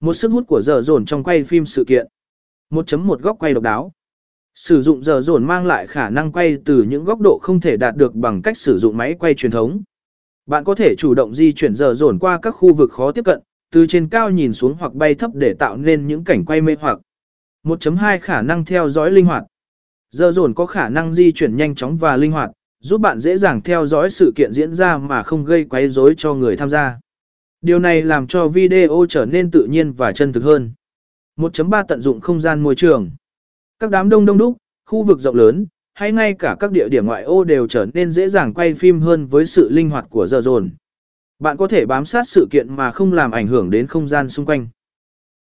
Một sức hút của giờ dồn trong quay phim sự kiện. 1.1 góc quay độc đáo. Sử dụng giờ dồn mang lại khả năng quay từ những góc độ không thể đạt được bằng cách sử dụng máy quay truyền thống. Bạn có thể chủ động di chuyển giờ dồn qua các khu vực khó tiếp cận, từ trên cao nhìn xuống hoặc bay thấp để tạo nên những cảnh quay mê hoặc. 1.2 Khả năng theo dõi linh hoạt. Giờ dồn có khả năng di chuyển nhanh chóng và linh hoạt, giúp bạn dễ dàng theo dõi sự kiện diễn ra mà không gây quấy rối cho người tham gia. Điều này làm cho video trở nên tự nhiên và chân thực hơn. 1.3 Tận dụng không gian môi trường. Các đám đông đông đúc, khu vực rộng lớn, hay ngay cả các địa điểm ngoại ô đều trở nên dễ dàng quay phim hơn với sự linh hoạt của giờ dồn. Bạn có thể bám sát sự kiện mà không làm ảnh hưởng đến không gian xung quanh.